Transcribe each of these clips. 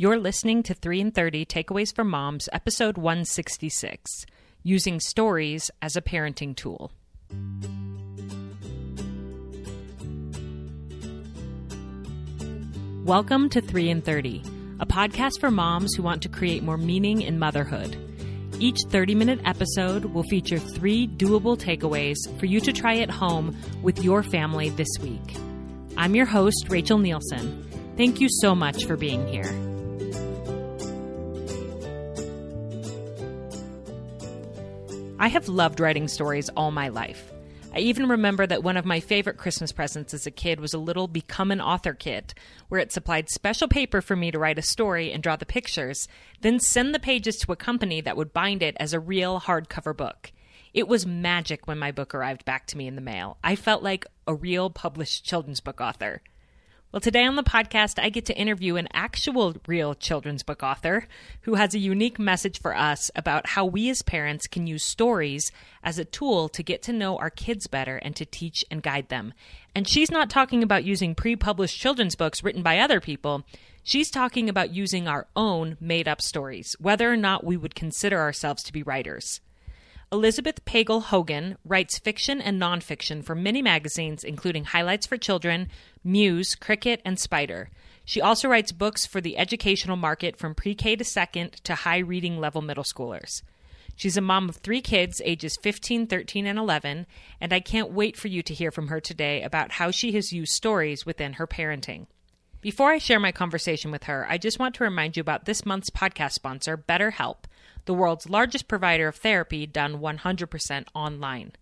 You're listening to 3 and 30 Takeaways for Moms, episode 166 Using Stories as a Parenting Tool. Welcome to 3 and 30, a podcast for moms who want to create more meaning in motherhood. Each 30 minute episode will feature three doable takeaways for you to try at home with your family this week. I'm your host, Rachel Nielsen. Thank you so much for being here. I have loved writing stories all my life. I even remember that one of my favorite Christmas presents as a kid was a little Become an Author kit, where it supplied special paper for me to write a story and draw the pictures, then send the pages to a company that would bind it as a real hardcover book. It was magic when my book arrived back to me in the mail. I felt like a real published children's book author. Well, today on the podcast, I get to interview an actual real children's book author who has a unique message for us about how we as parents can use stories as a tool to get to know our kids better and to teach and guide them. And she's not talking about using pre published children's books written by other people. She's talking about using our own made up stories, whether or not we would consider ourselves to be writers. Elizabeth Pagel Hogan writes fiction and nonfiction for many magazines, including Highlights for Children, Muse, Cricket, and Spider. She also writes books for the educational market from pre K to second to high reading level middle schoolers. She's a mom of three kids, ages 15, 13, and 11, and I can't wait for you to hear from her today about how she has used stories within her parenting. Before I share my conversation with her, I just want to remind you about this month's podcast sponsor, BetterHelp the world's largest provider of therapy done 100% online.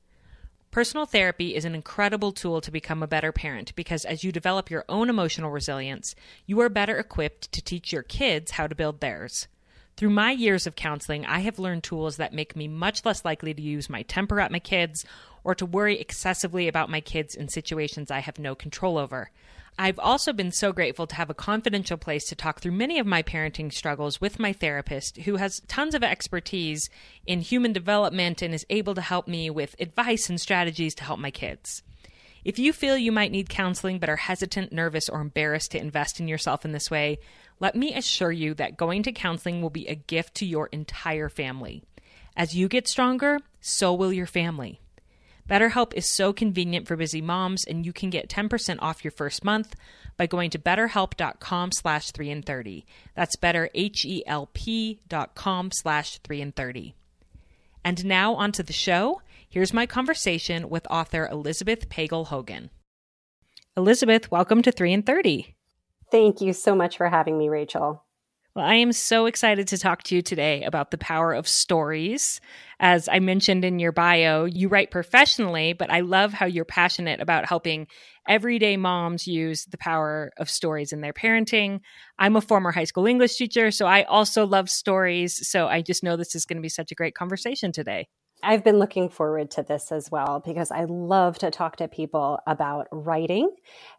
Personal therapy is an incredible tool to become a better parent because as you develop your own emotional resilience, you are better equipped to teach your kids how to build theirs. Through my years of counseling, I have learned tools that make me much less likely to use my temper at my kids or to worry excessively about my kids in situations I have no control over. I've also been so grateful to have a confidential place to talk through many of my parenting struggles with my therapist, who has tons of expertise in human development and is able to help me with advice and strategies to help my kids. If you feel you might need counseling but are hesitant, nervous, or embarrassed to invest in yourself in this way, let me assure you that going to counseling will be a gift to your entire family. As you get stronger, so will your family. BetterHelp is so convenient for busy moms, and you can get 10% off your first month by going to betterhelp.com slash 3 and 30. That's betterhelp.com slash 3 and 30. And now onto the show. Here's my conversation with author Elizabeth Pagel Hogan. Elizabeth, welcome to 3 and 30. Thank you so much for having me, Rachel. Well, I am so excited to talk to you today about the power of stories. As I mentioned in your bio, you write professionally, but I love how you're passionate about helping everyday moms use the power of stories in their parenting. I'm a former high school English teacher, so I also love stories. So I just know this is going to be such a great conversation today. I've been looking forward to this as well because I love to talk to people about writing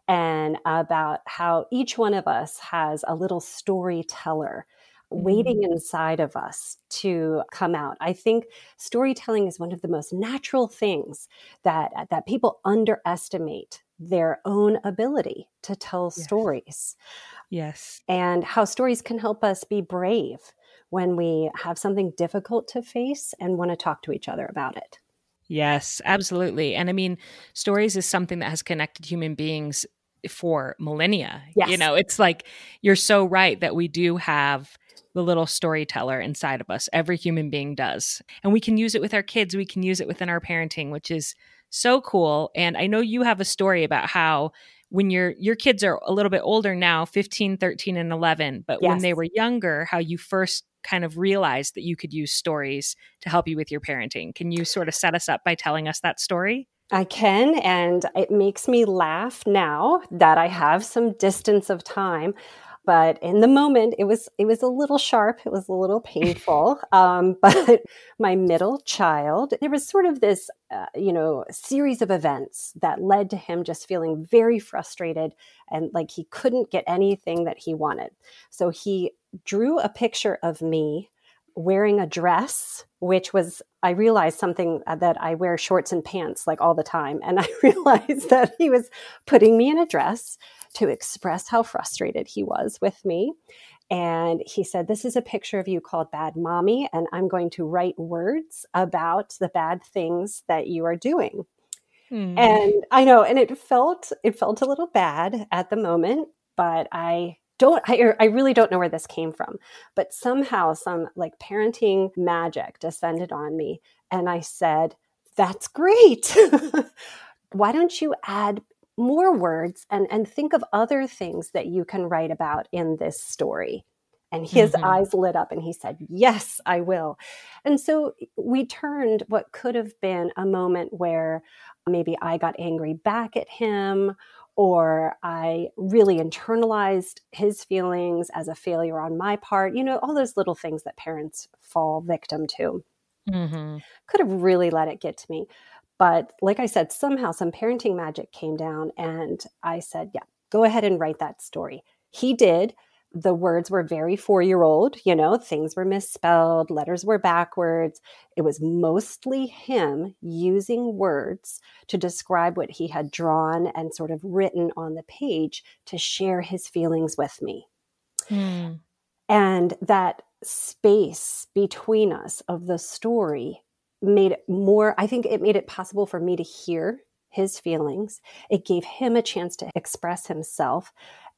and about how each one of us has a little storyteller waiting mm-hmm. inside of us to come out. I think storytelling is one of the most natural things that that people underestimate their own ability to tell yes. stories. Yes. And how stories can help us be brave when we have something difficult to face and want to talk to each other about it. Yes, absolutely. And I mean, stories is something that has connected human beings for millennia. Yes. You know, it's like you're so right that we do have the little storyteller inside of us. Every human being does. And we can use it with our kids, we can use it within our parenting, which is so cool. And I know you have a story about how when your your kids are a little bit older now 15 13 and 11 but yes. when they were younger how you first kind of realized that you could use stories to help you with your parenting. Can you sort of set us up by telling us that story? I can, and it makes me laugh now that I have some distance of time. But in the moment, it was it was a little sharp. It was a little painful. um, but my middle child, there was sort of this, uh, you know, series of events that led to him just feeling very frustrated and like he couldn't get anything that he wanted. So he drew a picture of me wearing a dress, which was, I realized something uh, that I wear shorts and pants like all the time. And I realized that he was putting me in a dress to express how frustrated he was with me. And he said, This is a picture of you called Bad Mommy, and I'm going to write words about the bad things that you are doing. Mm. And I know, and it felt it felt a little bad at the moment, but I don't I, I really don't know where this came from but somehow some like parenting magic descended on me and i said that's great. Why don't you add more words and and think of other things that you can write about in this story? And his mm-hmm. eyes lit up and he said yes i will. And so we turned what could have been a moment where maybe i got angry back at him or I really internalized his feelings as a failure on my part. You know, all those little things that parents fall victim to. Mm-hmm. Could have really let it get to me. But like I said, somehow some parenting magic came down and I said, yeah, go ahead and write that story. He did. The words were very four year old, you know, things were misspelled, letters were backwards. It was mostly him using words to describe what he had drawn and sort of written on the page to share his feelings with me. Mm. And that space between us of the story made it more, I think it made it possible for me to hear his feelings. It gave him a chance to express himself.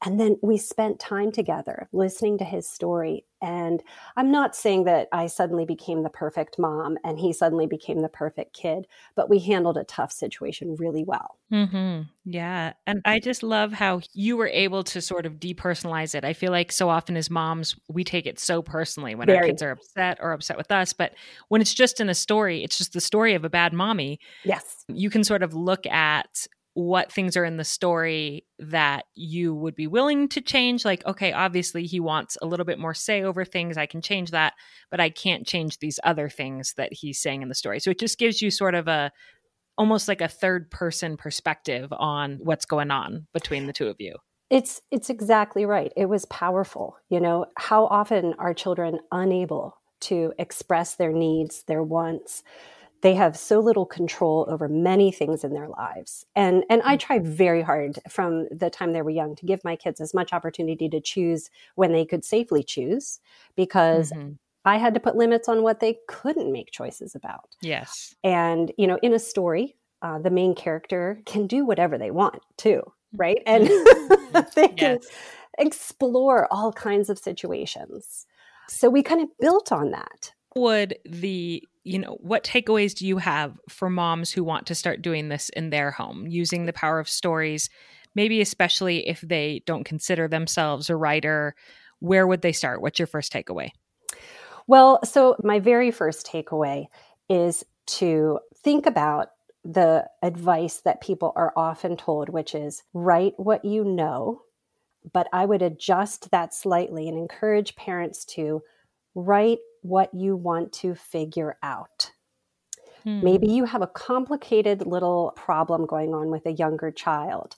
And then we spent time together listening to his story. And I'm not saying that I suddenly became the perfect mom and he suddenly became the perfect kid, but we handled a tough situation really well. Mm-hmm. Yeah. And I just love how you were able to sort of depersonalize it. I feel like so often as moms, we take it so personally when Very. our kids are upset or upset with us. But when it's just in a story, it's just the story of a bad mommy. Yes. You can sort of look at what things are in the story that you would be willing to change like okay obviously he wants a little bit more say over things i can change that but i can't change these other things that he's saying in the story. So it just gives you sort of a almost like a third person perspective on what's going on between the two of you. It's it's exactly right. It was powerful you know? How often are children unable to express their needs their wants they have so little control over many things in their lives and and i mm. try very hard from the time they were young to give my kids as much opportunity to choose when they could safely choose because mm-hmm. i had to put limits on what they couldn't make choices about yes and you know in a story uh, the main character can do whatever they want too right and mm-hmm. they can yes. explore all kinds of situations so we kind of built on that would the you know what takeaways do you have for moms who want to start doing this in their home using the power of stories? Maybe especially if they don't consider themselves a writer where would they start? What's your first takeaway? Well so my very first takeaway is to think about the advice that people are often told which is write what you know but i would adjust that slightly and encourage parents to write what you want to figure out. Hmm. Maybe you have a complicated little problem going on with a younger child,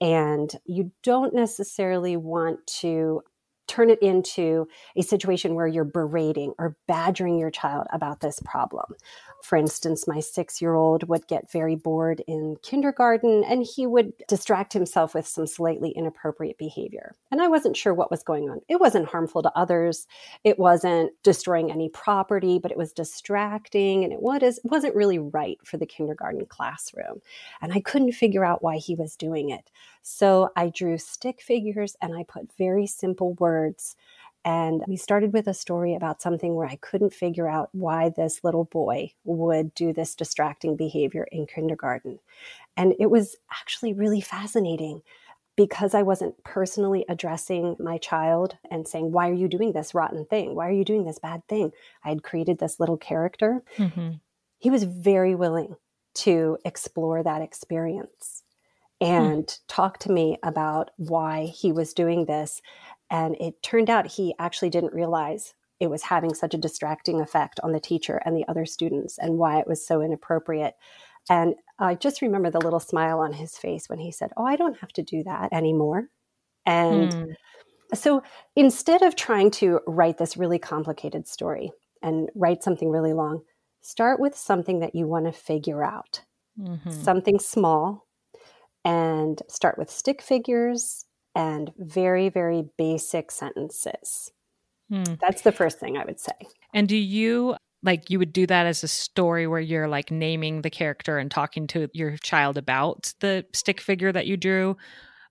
and you don't necessarily want to turn it into a situation where you're berating or badgering your child about this problem. For instance, my six year old would get very bored in kindergarten and he would distract himself with some slightly inappropriate behavior. And I wasn't sure what was going on. It wasn't harmful to others, it wasn't destroying any property, but it was distracting and it wasn't really right for the kindergarten classroom. And I couldn't figure out why he was doing it. So I drew stick figures and I put very simple words and we started with a story about something where I couldn't figure out why this little boy would do this distracting behavior in kindergarten. And it was actually really fascinating because I wasn't personally addressing my child and saying, Why are you doing this rotten thing? Why are you doing this bad thing? I had created this little character. Mm-hmm. He was very willing to explore that experience and mm. talk to me about why he was doing this and it turned out he actually didn't realize it was having such a distracting effect on the teacher and the other students and why it was so inappropriate. And I just remember the little smile on his face when he said, Oh, I don't have to do that anymore. And mm. so instead of trying to write this really complicated story and write something really long, start with something that you want to figure out, mm-hmm. something small, and start with stick figures and very, very basic sentences. Hmm. That's the first thing I would say. And do you like you would do that as a story where you're like naming the character and talking to your child about the stick figure that you drew?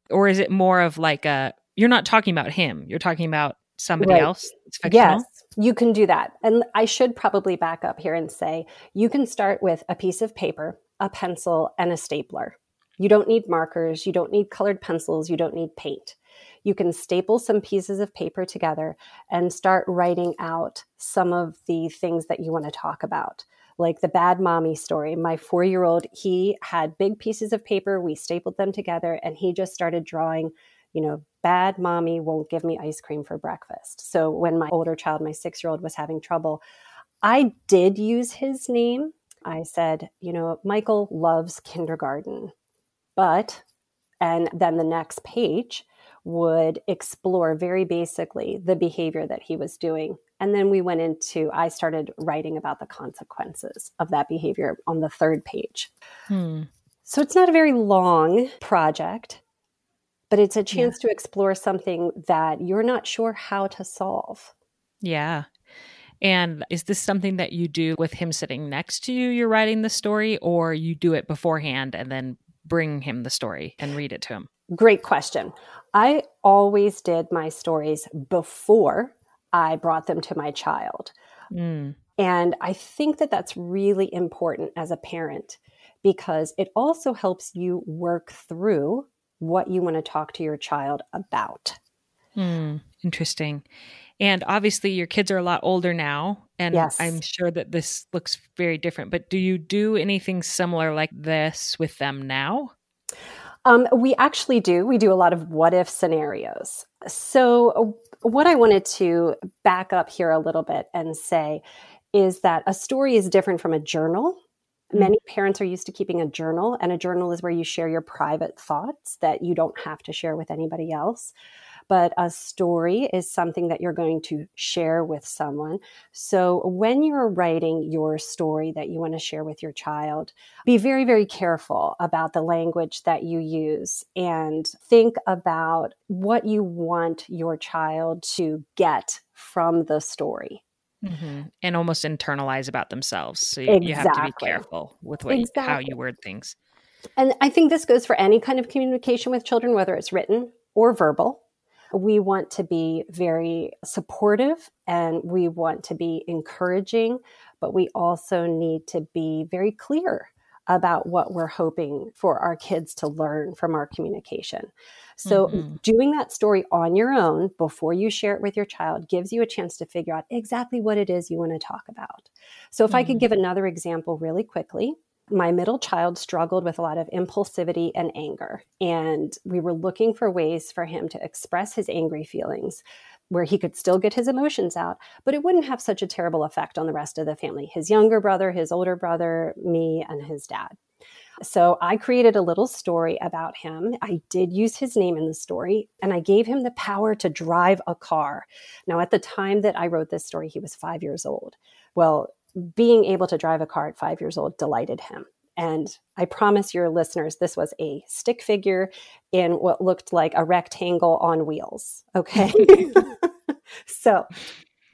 Or is it more of like a you're not talking about him, you're talking about somebody Right. else? It's fictional. Yes, you can do that. And I should probably back up here and say you can start with a piece of paper, a pencil, and a stapler. You don't need markers, you don't need colored pencils, you don't need paint. You can staple some pieces of paper together and start writing out some of the things that you want to talk about. Like the bad mommy story. My four year old, he had big pieces of paper. We stapled them together and he just started drawing you know, bad mommy won't give me ice cream for breakfast. So when my older child, my six year old, was having trouble, I did use his name. I said, you know, Michael loves kindergarten, but, and then the next page would explore very basically the behavior that he was doing. And then we went into, I started writing about the consequences of that behavior on the third page. Hmm. So it's not a very long project, but it's a chance to explore something that you're not sure how to solve. Yeah. And is this something that you do with him sitting next to you? You're writing the story, or you do it beforehand and then bring him the story and read it to him? Great question. I always did my stories before I brought them to my child. Mm. And I think that that's really important as a parent because it also helps you work through what you want to talk to your child about. Hmm. Interesting. And obviously, your kids are a lot older now, and Yes. I'm sure that this looks very different. But do you do anything similar like this with them now? Um, we actually do. We do a lot of what if scenarios. So, what I wanted to back up here a little bit and say is that a story is different from a journal. Many parents are used to keeping a journal, and a journal is where you share your private thoughts that you don't have to share with anybody else. But a story is something that you're going to share with someone. So when you're writing your story that you want to share with your child, be very, very careful about the language that you use and think about what you want your child to get from the story. Mm-hmm. And almost internalize about themselves. So you, you have to be careful with what you, how you word things. And I think this goes for any kind of communication with children, whether it's written or verbal. We want to be very supportive and we want to be encouraging, but we also need to be very clear about what we're hoping for our kids to learn from our communication. So, Mhm. doing that story on your own before you share it with your child gives you a chance to figure out exactly what it is you want to talk about. So, if I could Mhm. give another example really quickly, my middle child struggled with a lot of impulsivity and anger. And we were looking for ways for him to express his angry feelings where he could still get his emotions out, but it wouldn't have such a terrible effect on the rest of the family his younger brother, his older brother, me, and his dad. So I created a little story about him. I did use his name in the story, and I gave him the power to drive a car. Now, at the time that I wrote this story, he was five years old. Well, being able to drive a car at five years old delighted him. And I promise your listeners, this was a stick figure in what looked like a rectangle on wheels. Okay. so,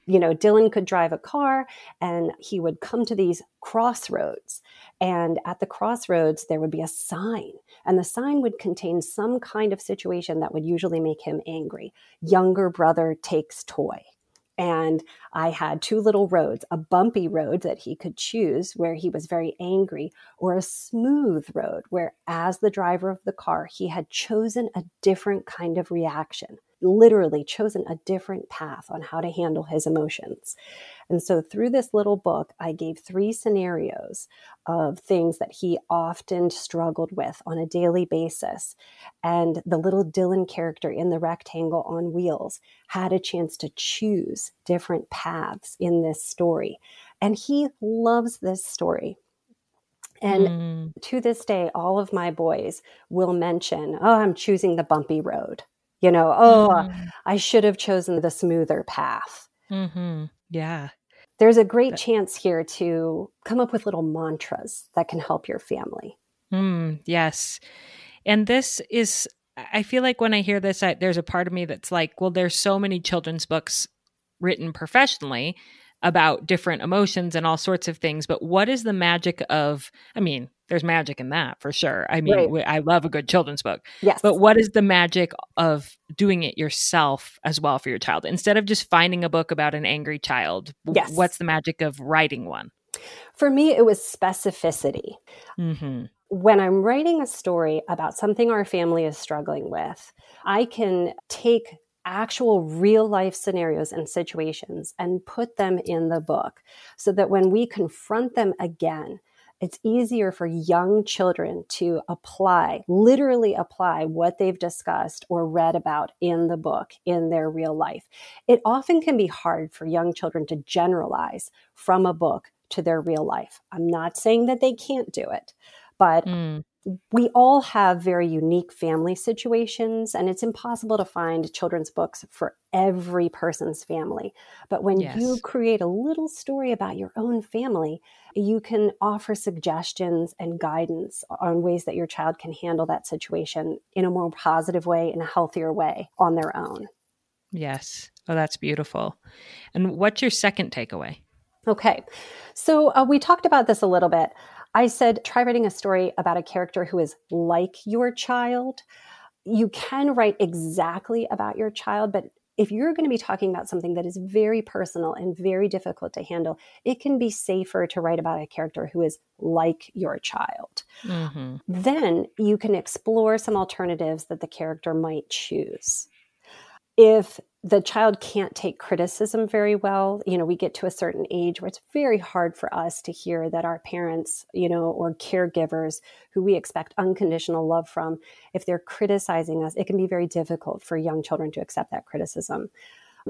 you know, Dylan could drive a car and he would come to these crossroads. And at the crossroads, there would be a sign, and the sign would contain some kind of situation that would usually make him angry. Younger brother takes toy. And I had two little roads a bumpy road that he could choose where he was very angry, or a smooth road where, as the driver of the car, he had chosen a different kind of reaction, literally chosen a different path on how to handle his emotions. And so, through this little book, I gave three scenarios of things that he often struggled with on a daily basis. And the little Dylan character in the rectangle on wheels had a chance to choose different paths in this story. And he loves this story. And Mm. to this day, all of my boys will mention, Oh, I'm choosing the bumpy road. You know, oh, Mm. I should have chosen the smoother path. Mhm. Yeah. There's a great That- chance here to come up with little mantras that can help your family. Mm, yes. And this is I feel like when I hear this, I, there's a part of me that's like, well, there's so many children's books written professionally about different emotions and all sorts of things. But what is the magic of, I mean, there's magic in that for sure. I mean, right. I love a good children's book. Yes. But what is the magic of doing it yourself as well for your child? Instead of just finding a book about an angry child, yes. what's the magic of writing one? For me, it was specificity. Mm-hmm. When I'm writing a story about something our family is struggling with, I can take actual real life scenarios and situations and put them in the book so that when we confront them again, it's easier for young children to apply, literally apply what they've discussed or read about in the book in their real life. It often can be hard for young children to generalize from a book to their real life. I'm not saying that they can't do it, but mm we all have very unique family situations, and it's impossible to find children's books for every person's family. But when yes. you create a little story about your own family, you can offer suggestions and guidance on ways that your child can handle that situation in a more positive way, in a healthier way on their own. Yes. Oh, that's beautiful. And what's your second takeaway? Okay. So uh, we talked about this a little bit. I said, try writing a story about a character who is like your child. You can write exactly about your child, but if you're going to be talking about something that is very personal and very difficult to handle, it can be safer to write about a character who is like your child. Mm-hmm. Then you can explore some alternatives that the character might choose. If the child can't take criticism very well. You know, we get to a certain age where it's very hard for us to hear that our parents, you know, or caregivers who we expect unconditional love from, if they're criticizing us, it can be very difficult for young children to accept that criticism.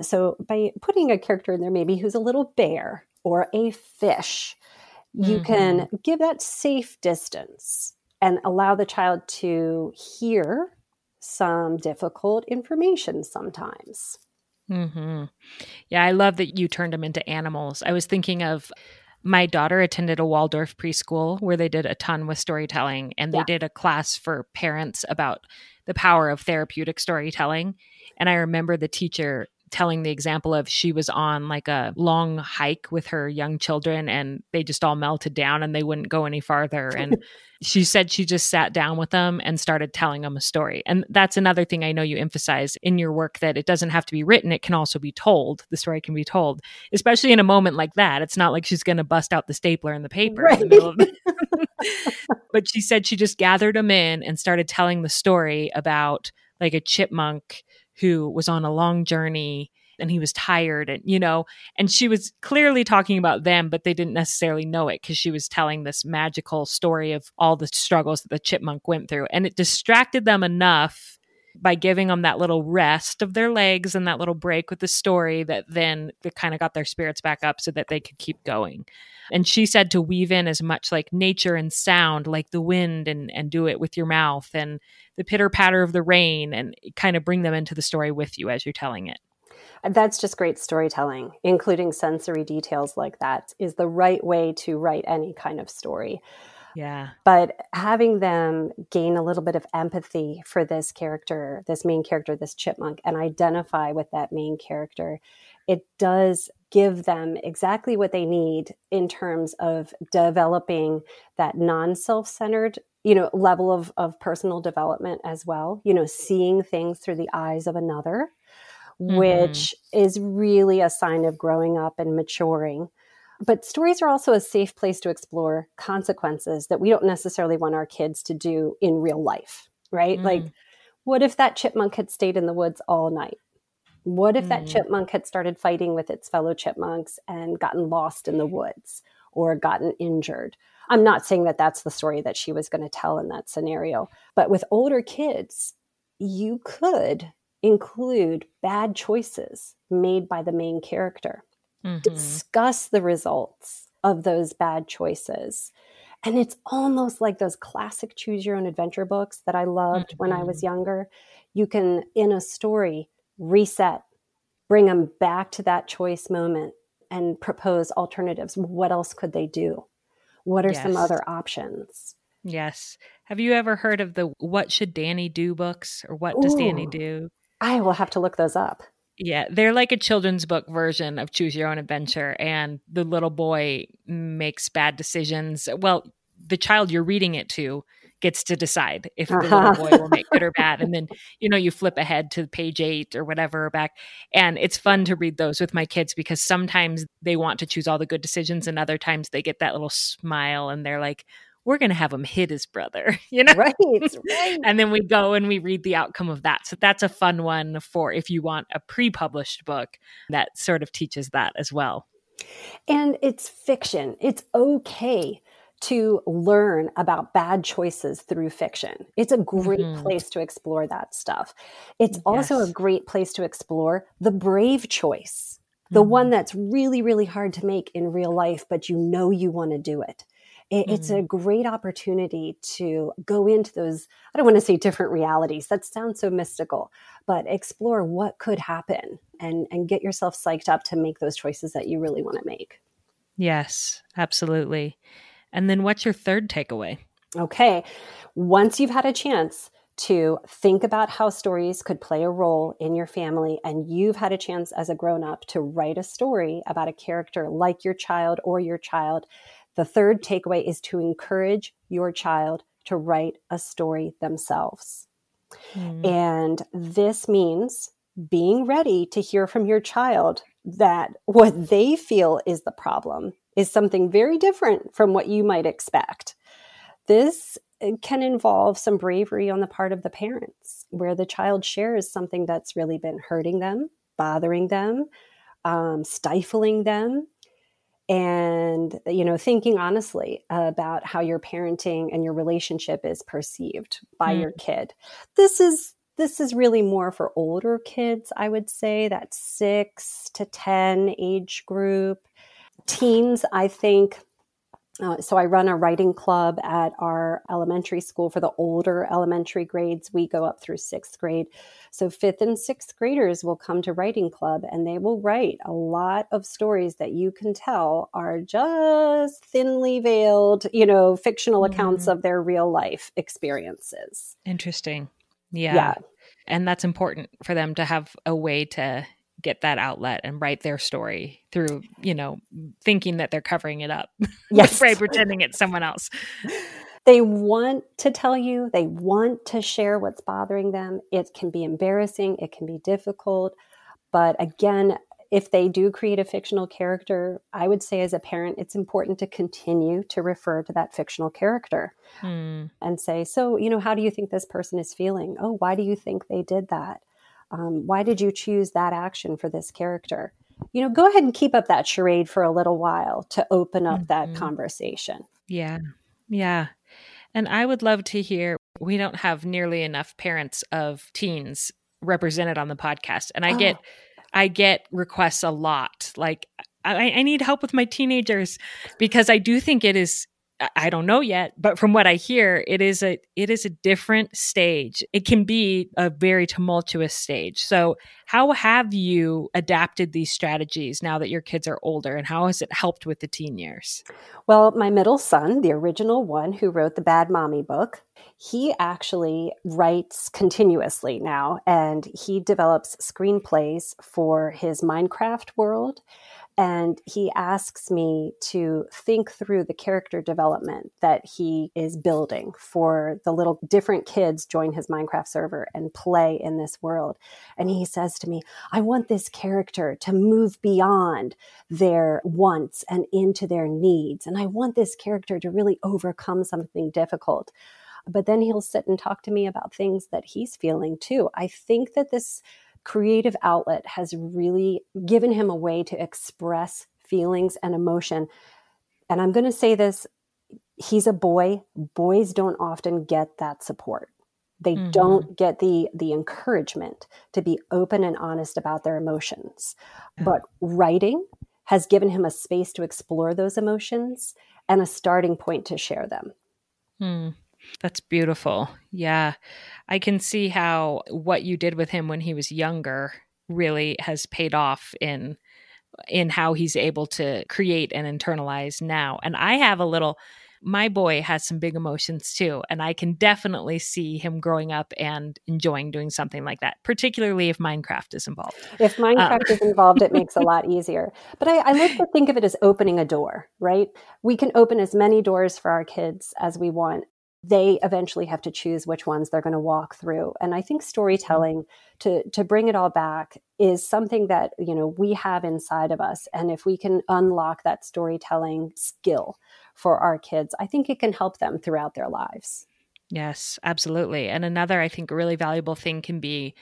So, by putting a character in there, maybe who's a little bear or a fish, you mm-hmm. can give that safe distance and allow the child to hear some difficult information sometimes. Mm-hmm. Yeah, I love that you turned them into animals. I was thinking of my daughter attended a Waldorf preschool where they did a ton with storytelling, and they yeah. did a class for parents about the power of therapeutic storytelling. And I remember the teacher telling the example of she was on like a long hike with her young children and they just all melted down and they wouldn't go any farther. And she said she just sat down with them and started telling them a story. And that's another thing i know you emphasize in your work that it doesn't have to be written. It can also be told. The story can be told especially in a moment like that. It's not like she's going to bust out the stapler and the paper right. in the but she said she just gathered them in and started telling the story about like a chipmunk who was on a long journey and he was tired and you know and she was clearly talking about them but they didn't necessarily know it because she was telling this magical story of all the struggles that the chipmunk went through. And it distracted them enough by giving them that little rest of their legs and that little break with the story that then kind of got their spirits back up so that they could keep going. And she said to weave in as much like nature and sound like the wind and and do it with your mouth and the pitter patter of the rain and kind of bring them into the story with you as you're telling it. That's just great storytelling. Including sensory details like that is the right way to write any kind of story yeah. But having them gain a little bit of empathy for this character, this main character, this chipmunk, and identify with that main character, it does give them exactly what they need in terms of developing that non self centered you know level of, of personal development as well you know seeing things through the eyes of another mm-hmm. which is really a sign of growing up and maturing but stories are also a safe place to explore consequences that we don't necessarily want our kids to do in real life, right? Mm. Like, what if that chipmunk had stayed in the woods all night? What if mm. that chipmunk had started fighting with its fellow chipmunks and gotten lost in the woods or gotten injured? I'm not saying that that's the story that she was going to tell in that scenario, but with older kids, you could include bad choices made by the main character mm-hmm. discuss the results of those bad choices. And it's almost like those classic choose your own adventure books that I loved mm-hmm. when I was mm-hmm. younger. You can, in a story, reset, bring them back to that choice moment and propose alternatives. What else could they do? What are yes. some other options? Yes. Have you ever heard of the What Should Danny Do books or What Does Danny Do? I will have to look those up. Yeah, they're like a children's book version of Choose Your Own Adventure, and the little boy makes bad decisions. Well, the child you're reading it to gets to decide if the little boy will make good or uh-huh. bad. And then, you know, you flip ahead to page eight or whatever back. And it's fun to read those with my kids because sometimes they want to choose all the good decisions, and other times they get that little smile and they're like, we're going to have him hit his brother, you know? Right, right. and then we go and we read the outcome of that. So that's a fun one for if you want a pre published book that sort of teaches that as well. And it's fiction. It's okay to learn about bad choices through fiction. It's a great Mhm. place to explore that stuff. It's also a great place to explore the brave choice, the Mhm. one that's really, really hard to make in real life, but you know you want to do it. It- It's a mm-hmm. great opportunity to go into those, I don't want to say different realities, that sounds so mystical, but explore what could happen and, and get yourself psyched up to make those choices that you really want to make. Yes, absolutely. And then what's your third takeaway? Okay. Once you've had a chance to think about how stories could play a role in your family, and you've had a chance as a grown up to write a story about a character like your child or your child, the third takeaway is to encourage your child to write a story themselves. Mm. And this means being ready to hear from your child that what they feel is the problem is something very different from what you might expect. This uh, can involve some bravery on the part of the parents, where the child shares something that's really been hurting them, bothering them, um, stifling them, and you know thinking honestly about how your parenting and your relationship is perceived by Mm. your kid this is this is really more for older kids i would say that 6 to 10 age group teens i think uh, so I run a writing club at our elementary school for the older elementary grades. We go up through sixth grade. So fifth and sixth graders will come to writing club and they will write a lot of stories that you can tell are just thinly veiled, you know, fictional accounts Mhm. of their real life experiences. Interesting. Yeah. Yeah. And that's important for them to have a way to get that outlet and write their story through, you know, thinking that they're covering it up Yes. by pretending it's someone else. they want to tell you, they want to share what's bothering them. It can be embarrassing, it can be difficult. But again, if they do create a fictional character, I would say as a parent, it's important to continue to refer to that fictional character Hmm. and say, So, you know, how do you think this person is feeling? Oh, why do you think they did that? Um, why did you choose that action for this character? You know, go ahead and keep up that charade for a little while to open up that Mhm. conversation. Yeah. Yeah. And I would love to hear we don't have nearly enough parents of teens represented on the podcast. And I Oh. get I get requests a lot. Like I, I need help with my teenagers because I do think it is I- don't know yet, but from what I hear, it is a it is a different stage. It can be a very tumultuous stage. So, how have you adapted these strategies now that your kids are older, and how has it helped with the teen years? Well, my middle son, the original one who wrote the Bad Mommy book, he actually writes continuously now and he develops screenplays for his Minecraft world. And he asks me to think through the character development that he is building for the little different kids join his Minecraft server and play in this world. And he says to me, I want this character to move beyond their wants and into their needs. And I want this character to really overcome something difficult. But then he'll sit and talk to me about things that he's feeling too. I think that this creative outlet has really given him a way to express feelings and emotion. And I'm going to say this he's a boy. Boys don't often get that support. They Mhm. don't get the the encouragement to be open and honest about their emotions. Yeah. But writing has given him a space to explore those emotions and a starting point to share them. Hmm. That's beautiful. Yeah. I can see how what you did with him when he was younger really has paid off in in how he's able to create and internalize now. And I have a little my boy has some big emotions too. And I can definitely see him growing up and enjoying doing something like that, particularly if Minecraft is involved. If Minecraft um. is involved, it makes a lot easier. But I, I like to think of it as opening a door, right? We can open as many doors for our kids as we want they eventually have to choose which ones they're going to walk through. And i think storytelling to to bring it all back is something that you know we have inside of us. And if we can unlock that storytelling skill for our kids i think it can help them throughout their lives. Yes absolutely. And another i think really valuable thing can be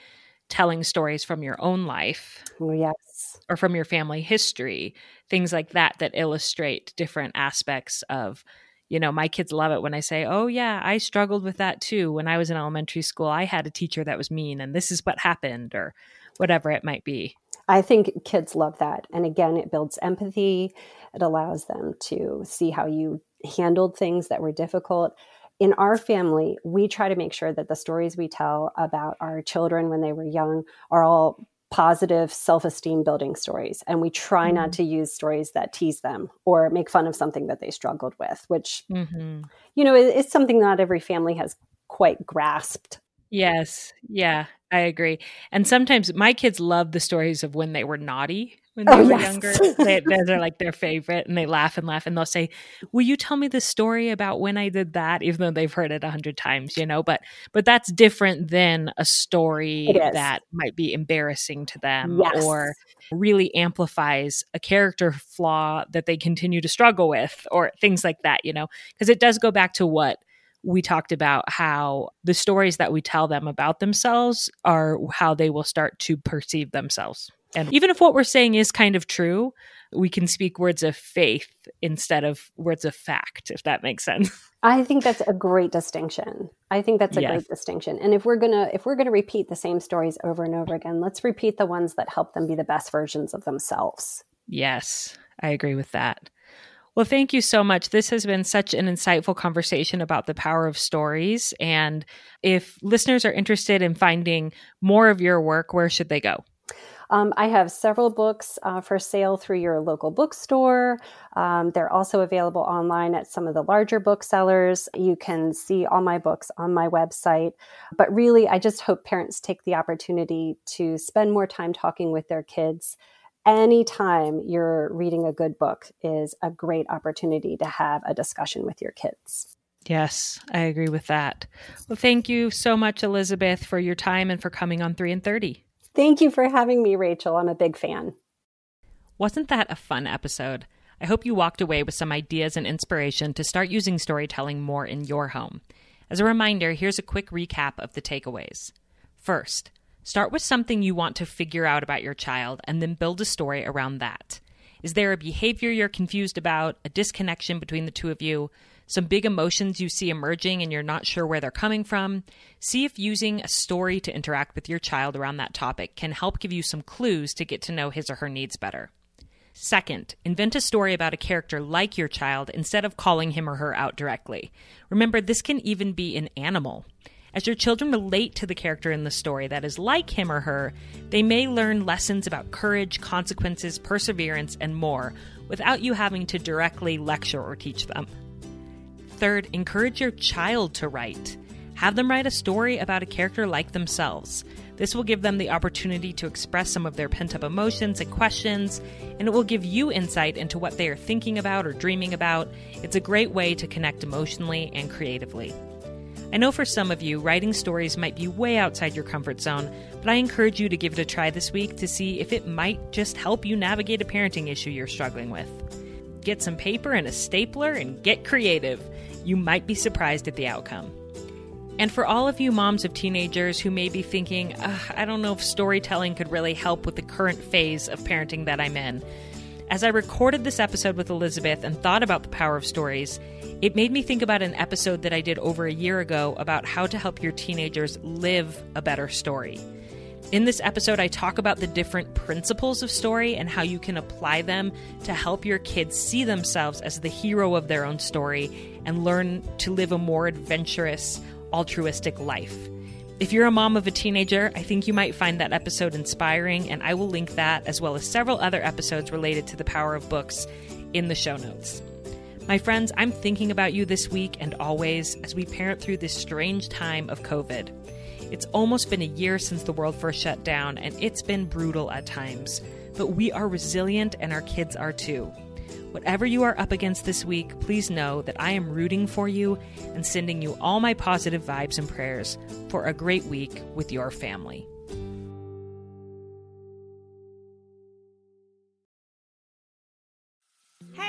telling stories from your own life oh, yes. or from your family history things like that that illustrate different aspects of you know, my kids love it when I say, "Oh yeah, I struggled with that too when I was in elementary school. I had a teacher that was mean and this is what happened or whatever it might be." I think kids love that. And again, it builds empathy. It allows them to see how you handled things that were difficult. In our family, we try to make sure that the stories we tell about our children when they were young are all positive self-esteem building stories and we try mm-hmm. not to use stories that tease them or make fun of something that they struggled with which mm-hmm. you know is, something not every family has quite grasped yes yeah i agree and sometimes my kids love the stories of when they were naughty when they oh, were yes. younger. They, those are like their favorite, and they laugh and laugh, and they'll say, "Will you tell me the story about when I did that?" Even though they've heard it a hundred times, you know. But but that's different than a story that might be embarrassing to them yes. or really amplifies a character flaw that they continue to struggle with, or things like that, you know. Because it does go back to what we talked about how the stories that we tell them about themselves are how they will start to perceive themselves. And even if what we're saying is kind of true, we can speak words of faith instead of words of fact, if that makes sense. I think that's a great distinction. I think that's a yes. great distinction. And if we're gonna if we're gonna repeat the same stories over and over again, let's repeat the ones that help them be the best versions of themselves. Yes, I agree with that. Well, thank you so much. This has been such an insightful conversation about the power of stories. And if listeners are interested in finding more of your work, where should they go? Um, I have several books uh, for sale through your local bookstore. Um, they're also available online at some of the larger booksellers. You can see all my books on my website. But really, I just hope parents take the opportunity to spend more time talking with their kids. Anytime you're reading a good book is a great opportunity to have a discussion with your kids. Yes, I agree with that. Well, thank you so much, Elizabeth, for your time and for coming on 3 and 30. Thank you for having me, Rachel. I'm a big fan. Wasn't that a fun episode? I hope you walked away with some ideas and inspiration to start using storytelling more in your home. As a reminder, here's a quick recap of the takeaways. First, start with something you want to figure out about your child and then build a story around that. Is there a behavior you're confused about, a disconnection between the two of you? Some big emotions you see emerging and you're not sure where they're coming from, see if using a story to interact with your child around that topic can help give you some clues to get to know his or her needs better. Second, invent a story about a character like your child instead of calling him or her out directly. Remember, this can even be an animal. As your children relate to the character in the story that is like him or her, they may learn lessons about courage, consequences, perseverance, and more without you having to directly lecture or teach them. Third, encourage your child to write. Have them write a story about a character like themselves. This will give them the opportunity to express some of their pent up emotions and questions, and it will give you insight into what they are thinking about or dreaming about. It's a great way to connect emotionally and creatively. I know for some of you, writing stories might be way outside your comfort zone, but I encourage you to give it a try this week to see if it might just help you navigate a parenting issue you're struggling with. Get some paper and a stapler and get creative you might be surprised at the outcome. And for all of you moms of teenagers who may be thinking, I don't know if storytelling could really help with the current phase of parenting that I'm in, as I recorded this episode with Elizabeth and thought about the power of stories, it made me think about an episode that I did over a year ago about how to help your teenagers live a better story. In this episode, I talk about the different principles of story and how you can apply them to help your kids see themselves as the hero of their own story and learn to live a more adventurous, altruistic life. If you're a mom of a teenager, I think you might find that episode inspiring, and I will link that as well as several other episodes related to the power of books in the show notes. My friends, I'm thinking about you this week and always as we parent through this strange time of COVID. It's almost been a year since the world first shut down, and it's been brutal at times. But we are resilient, and our kids are too. Whatever you are up against this week, please know that I am rooting for you and sending you all my positive vibes and prayers for a great week with your family.